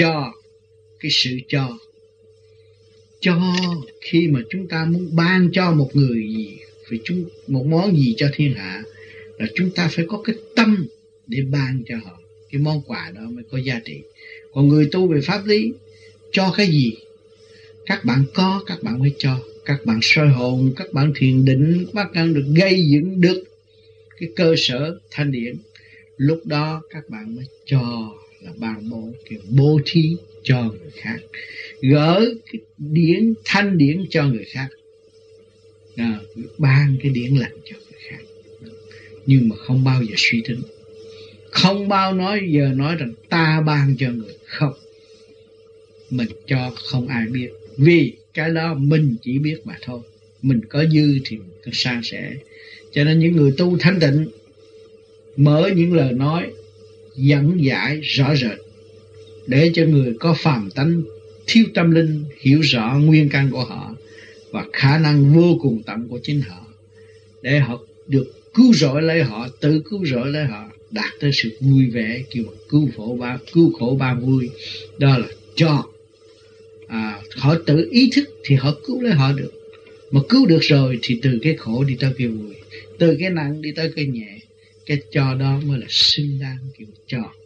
cho cái sự cho. Cho khi mà chúng ta muốn ban cho một người gì phải chúng, một món gì cho thiên hạ, là chúng ta phải có cái tâm để ban cho họ. Cái món quà đó mới có giá trị. Còn người tu về pháp lý, cho cái gì? Các bạn có, các bạn mới cho. Các bạn soi hồn, các bạn thiền định, các bạn được gây dựng được cái cơ sở thanh điển. Lúc đó các bạn mới cho là ban bố kiểu bố thí cho người khác gỡ cái điển thanh điển cho người khác. À, ban cái điển lành cho người khác. Nhưng mà không bao giờ suy tính. Không bao nói giờ nói rằng ta ban cho người không. Mình cho không ai biết. Vì cái đó mình chỉ biết mà thôi. Mình có dư thì mình san sẻ. Cho nên những người tu thanh tịnh mở những lời nói dẫn giải rõ rệt để cho người có phàm tánh thiếu tâm linh hiểu rõ nguyên căn của họ và khả năng vô cùng tận của chính họ để họ được cứu rỗi lấy họ tự cứu rỗi lấy họ đạt tới sự vui vẻ kêu cứu khổ ba cứu khổ ba vui. Đó là cho. À, họ tự ý thức thì họ cứu lấy họ được. Mà cứu được rồi thì từ cái khổ đi tới cái vui từ cái nặng đi tới cái nhẹ cái cho đó mới là xứng đáng kiểu cho.